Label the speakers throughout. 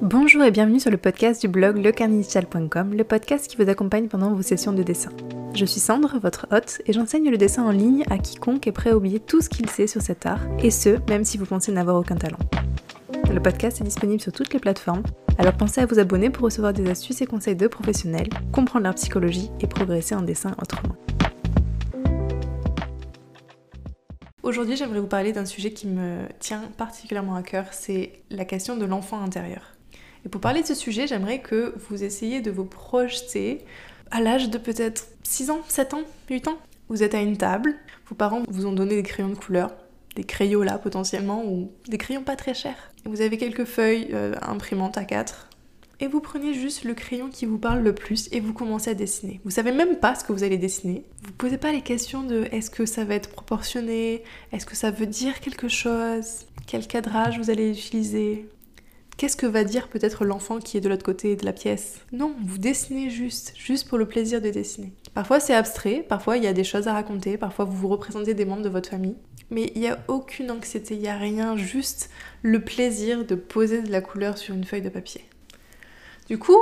Speaker 1: Bonjour et bienvenue sur le podcast du blog lecarninitial.com, le podcast qui vous accompagne pendant vos sessions de dessin. Je suis Sandre, votre hôte, et j'enseigne le dessin en ligne à quiconque est prêt à oublier tout ce qu'il sait sur cet art, et ce, même si vous pensez n'avoir aucun talent. Le podcast est disponible sur toutes les plateformes, alors pensez à vous abonner pour recevoir des astuces et conseils de professionnels, comprendre leur psychologie et progresser en dessin autrement. Aujourd'hui, j'aimerais vous parler d'un sujet qui me tient particulièrement à cœur, c'est la question de l'enfant intérieur. Et pour parler de ce sujet, j'aimerais que vous essayiez de vous projeter à l'âge de peut-être 6 ans, 7 ans, 8 ans. Vous êtes à une table, vos parents vous ont donné des crayons de couleur, des crayons là potentiellement, ou des crayons pas très chers. Vous avez quelques feuilles euh, imprimantes à 4, et vous prenez juste le crayon qui vous parle le plus et vous commencez à dessiner. Vous savez même pas ce que vous allez dessiner. Vous posez pas les questions de est-ce que ça va être proportionné, est-ce que ça veut dire quelque chose, quel cadrage vous allez utiliser. Qu'est-ce que va dire peut-être l'enfant qui est de l'autre côté de la pièce? Non, vous dessinez juste, juste pour le plaisir de dessiner. Parfois c'est abstrait, parfois il y a des choses à raconter, parfois vous vous représentez des membres de votre famille, mais il n'y a aucune anxiété, il n'y a rien, juste le plaisir de poser de la couleur sur une feuille de papier. Du coup,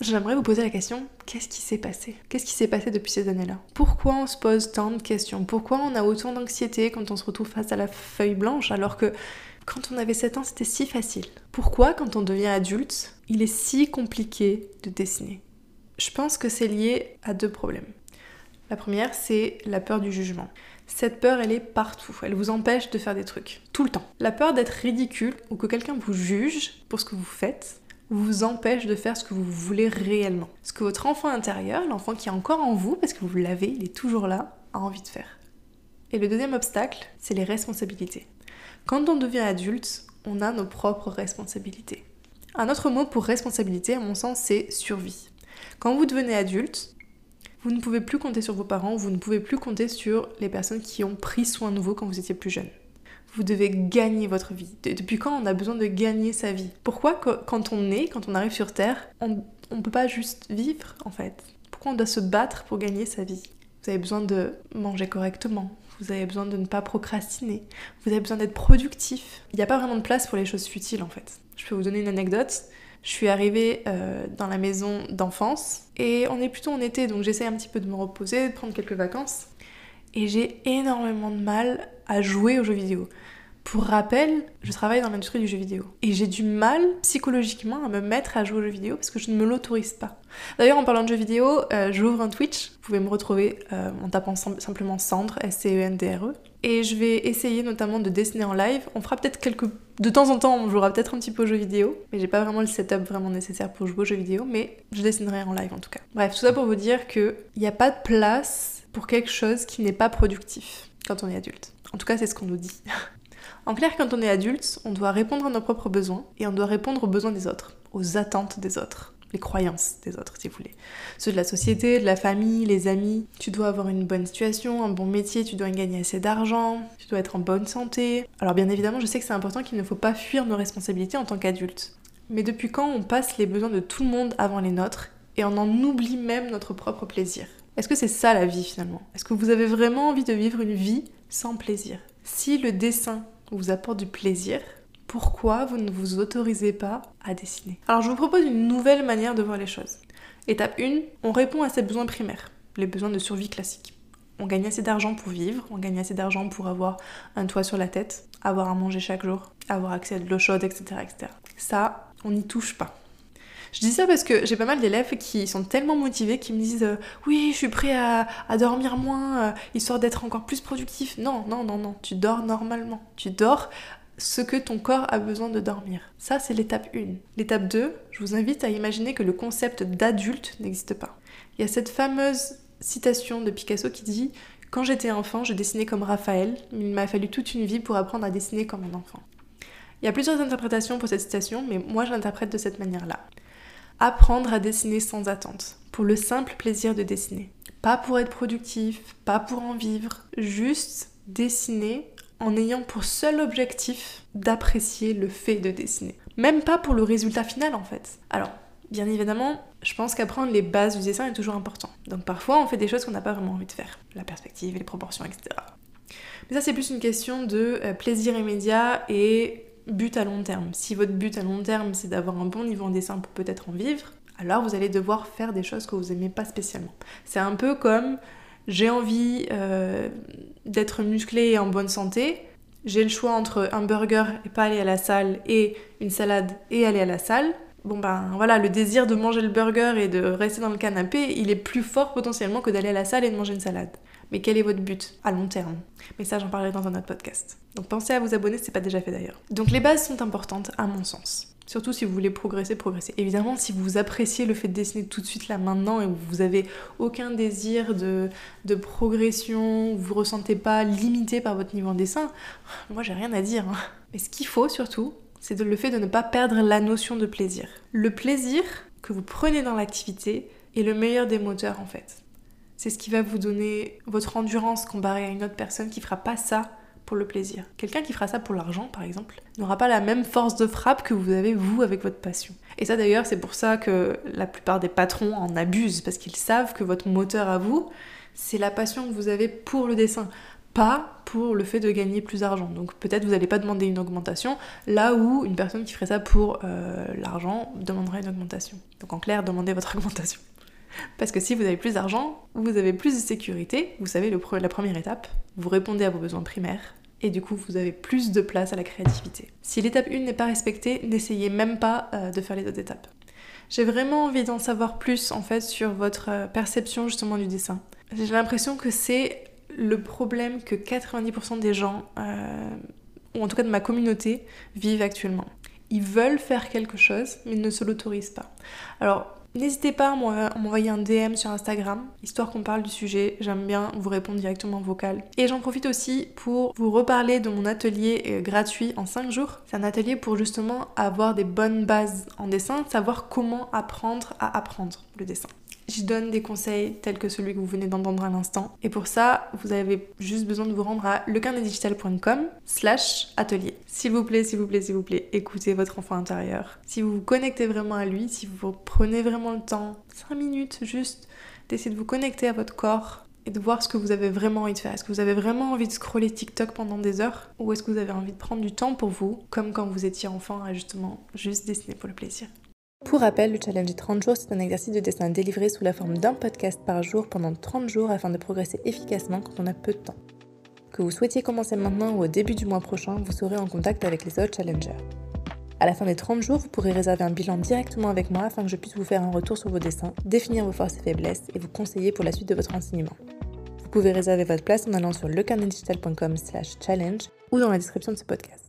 Speaker 1: j'aimerais vous poser la question, qu'est-ce qui s'est passé? Qu'est-ce qui s'est passé depuis ces années-là? Pourquoi on se pose tant de questions? Pourquoi on a autant d'anxiété quand on se retrouve face à la feuille blanche alors que quand on avait 7 ans, c'était si facile? Pourquoi quand on devient adulte, il est si compliqué de dessiner? Je pense que c'est lié à deux problèmes. La première, c'est la peur du jugement. Cette peur, elle est partout. Elle vous empêche de faire des trucs. Tout le temps. La peur d'être ridicule ou que quelqu'un vous juge pour ce que vous faites vous empêche de faire ce que vous voulez réellement. Ce que votre enfant intérieur, l'enfant qui est encore en vous, parce que vous l'avez, il est toujours là, a envie de faire. Et le deuxième obstacle, c'est les responsabilités. Quand on devient adulte, on a nos propres responsabilités. Un autre mot pour responsabilité, à mon sens, c'est survie. Quand vous devenez adulte, vous ne pouvez plus compter sur vos parents, vous ne pouvez plus compter sur les personnes qui ont pris soin de vous quand vous étiez plus jeune. Vous devez gagner votre vie. Depuis quand on a besoin de gagner sa vie? Pourquoi quand on est, quand on arrive sur Terre, on ne peut pas juste vivre en fait? Pourquoi on doit se battre pour gagner sa vie? Vous avez besoin de manger correctement, vous avez besoin de ne pas procrastiner, vous avez besoin d'être productif. Il n'y a pas vraiment de place pour les choses futiles en fait. Je peux vous donner une anecdote. Je suis arrivée euh, dans la maison d'enfance et on est plutôt en été donc j'essaie un petit peu de me reposer, de prendre quelques vacances et j'ai énormément de mal à jouer aux jeux vidéo. Pour rappel, je travaille dans l'industrie du jeu vidéo. Et j'ai du mal psychologiquement à me mettre à jouer aux jeux vidéo parce que je ne me l'autorise pas. D'ailleurs, en parlant de jeux vidéo, euh, j'ouvre un Twitch. Vous pouvez me retrouver euh, en tapant simplement Cendre, S-C-E-N-D-R-E. E. Et je vais essayer notamment de dessiner en live. On fera peut-être quelques. De temps en temps, on jouera peut-être un petit peu aux jeux vidéo. Mais j'ai pas vraiment le setup vraiment nécessaire pour jouer aux jeux vidéo. Mais je dessinerai en live en tout cas. Bref, tout ça pour vous dire qu'il n'y a pas de place pour quelque chose qui n'est pas productif quand on est adulte. En tout cas, c'est ce qu'on nous dit. en clair, quand on est adulte, on doit répondre à nos propres besoins et on doit répondre aux besoins des autres, aux attentes des autres, les croyances des autres, si vous voulez. Ceux de la société, de la famille, les amis. Tu dois avoir une bonne situation, un bon métier, tu dois gagner assez d'argent, tu dois être en bonne santé. Alors bien évidemment, je sais que c'est important qu'il ne faut pas fuir nos responsabilités en tant qu'adulte. Mais depuis quand on passe les besoins de tout le monde avant les nôtres et on en oublie même notre propre plaisir? Est-ce que c'est ça la vie finalement? Est-ce que vous avez vraiment envie de vivre une vie sans plaisir. Si le dessin vous apporte du plaisir, pourquoi vous ne vous autorisez pas à dessiner? Alors je vous propose une nouvelle manière de voir les choses. Étape 1, on répond à ses besoins primaires, les besoins de survie classiques. On gagne assez d'argent pour vivre, on gagne assez d'argent pour avoir un toit sur la tête, avoir à manger chaque jour, avoir accès à de l'eau chaude, etc., etc. Ça, on n'y touche pas. Je dis ça parce que j'ai pas mal d'élèves qui sont tellement motivés qui me disent euh, oui, je suis prêt à, dormir moins, euh, histoire d'être encore plus productif. Non, non, non, non, tu dors normalement. Tu dors ce que ton corps a besoin de dormir. Ça, c'est l'étape 1. L'étape 2, je vous invite à imaginer que le concept d'adulte n'existe pas. Il y a cette fameuse citation de Picasso qui dit Quand j'étais enfant, je dessinais comme Raphaël, mais il m'a fallu toute une vie pour apprendre à dessiner comme un enfant. Il y a plusieurs interprétations pour cette citation, mais moi je l'interprète de cette manière-là. Apprendre à dessiner sans attente, pour le simple plaisir de dessiner. Pas pour être productif, pas pour en vivre, juste dessiner en ayant pour seul objectif d'apprécier le fait de dessiner. Même pas pour le résultat final en fait. Alors, bien évidemment, je pense qu'apprendre les bases du dessin est toujours important. Donc parfois on fait des choses qu'on n'a pas vraiment envie de faire. La perspective les proportions, etc. Mais ça c'est plus une question de euh, plaisir immédiat et but à long terme. Si votre but à long terme, c'est d'avoir un bon niveau en dessin pour peut-être en vivre, alors vous allez devoir faire des choses que vous n'aimez pas spécialement. C'est un peu comme j'ai envie euh, d'être musclé et en bonne santé, j'ai le choix entre un burger et pas aller à la salle et une salade et aller à la salle. Bon ben voilà, le désir de manger le burger et de rester dans le canapé, il est plus fort potentiellement que d'aller à la salle et de manger une salade. Mais quel est votre but à long terme? Mais ça, j'en parlerai dans un autre podcast. Donc pensez à vous abonner si c'est pas déjà fait d'ailleurs. Donc les bases sont importantes à mon sens. Surtout si vous voulez progresser, progresser. Évidemment, si vous appréciez le fait de dessiner tout de suite là maintenant et vous avez aucun désir de, progression, vous vous ressentez pas limité par votre niveau en dessin, moi j'ai rien à dire. Hein. Mais ce qu'il faut surtout, c'est le fait de ne pas perdre la notion de plaisir. Le plaisir que vous prenez dans l'activité est le meilleur des moteurs en fait. C'est ce qui va vous donner votre endurance comparé à une autre personne qui fera pas ça pour le plaisir. Quelqu'un qui fera ça pour l'argent, par exemple, n'aura pas la même force de frappe que vous avez vous avec votre passion. Et ça d'ailleurs, c'est pour ça que la plupart des patrons en abusent, parce qu'ils savent que votre moteur à vous, c'est la passion que vous avez pour le dessin, pas pour le fait de gagner plus d'argent. Donc peut-être vous n'allez pas demander une augmentation, là où une personne qui ferait ça pour euh, l'argent demanderait une augmentation. Donc en clair, demandez votre augmentation. Parce que si vous avez plus d'argent, vous avez plus de sécurité, vous savez la première étape, vous répondez à vos besoins primaires, et du coup vous avez plus de place à la créativité. Si l'étape 1 n'est pas respectée, n'essayez même pas euh, de faire les autres étapes. J'ai vraiment envie d'en savoir plus en fait sur votre euh, perception justement du dessin. J'ai l'impression que c'est le problème que 90% des gens, euh, ou en tout cas de ma communauté, vivent actuellement. Ils veulent faire quelque chose, mais ils ne se l'autorisent pas. Alors, N'hésitez pas à m'envoyer un DM sur Instagram, histoire qu'on parle du sujet. J'aime bien vous répondre directement en vocal. Et j'en profite aussi pour vous reparler de mon atelier euh, gratuit en 5 jours. C'est un atelier pour justement avoir des bonnes bases en dessin, savoir comment apprendre à apprendre le dessin. J'y donne des conseils tels que celui que vous venez d'entendre à l'instant. Et pour ça, vous avez juste besoin de vous rendre à lecarnetdigital.com slash atelier. S'il vous plaît, s'il vous plaît, s'il vous plaît, écoutez votre enfant intérieur. Si vous vous connectez vraiment à lui, si vous prenez vraiment le temps, 5 minutes juste, d'essayer de vous connecter à votre corps, et de voir ce que vous avez vraiment envie de faire. Est-ce que vous avez vraiment envie de scroller TikTok pendant des heures ou est-ce que vous avez envie de prendre du temps pour vous, comme quand vous étiez enfant à justement juste dessiner pour le plaisir? Pour rappel, le challenge des 30 jours, c'est un exercice de dessin délivré sous la forme d'un podcast par jour pendant 30 jours afin de progresser efficacement quand on a peu de temps. Que vous souhaitiez commencer maintenant ou au début du mois prochain, vous serez en contact avec les autres challengers. À la fin des 30 jours, vous pourrez réserver un bilan directement avec moi afin que je puisse vous faire un retour sur vos dessins, définir vos forces et faiblesses et vous conseiller pour la suite de votre enseignement. Vous pouvez réserver votre place en allant sur lecarnetdigital.com slash challenge ou dans la description de ce podcast.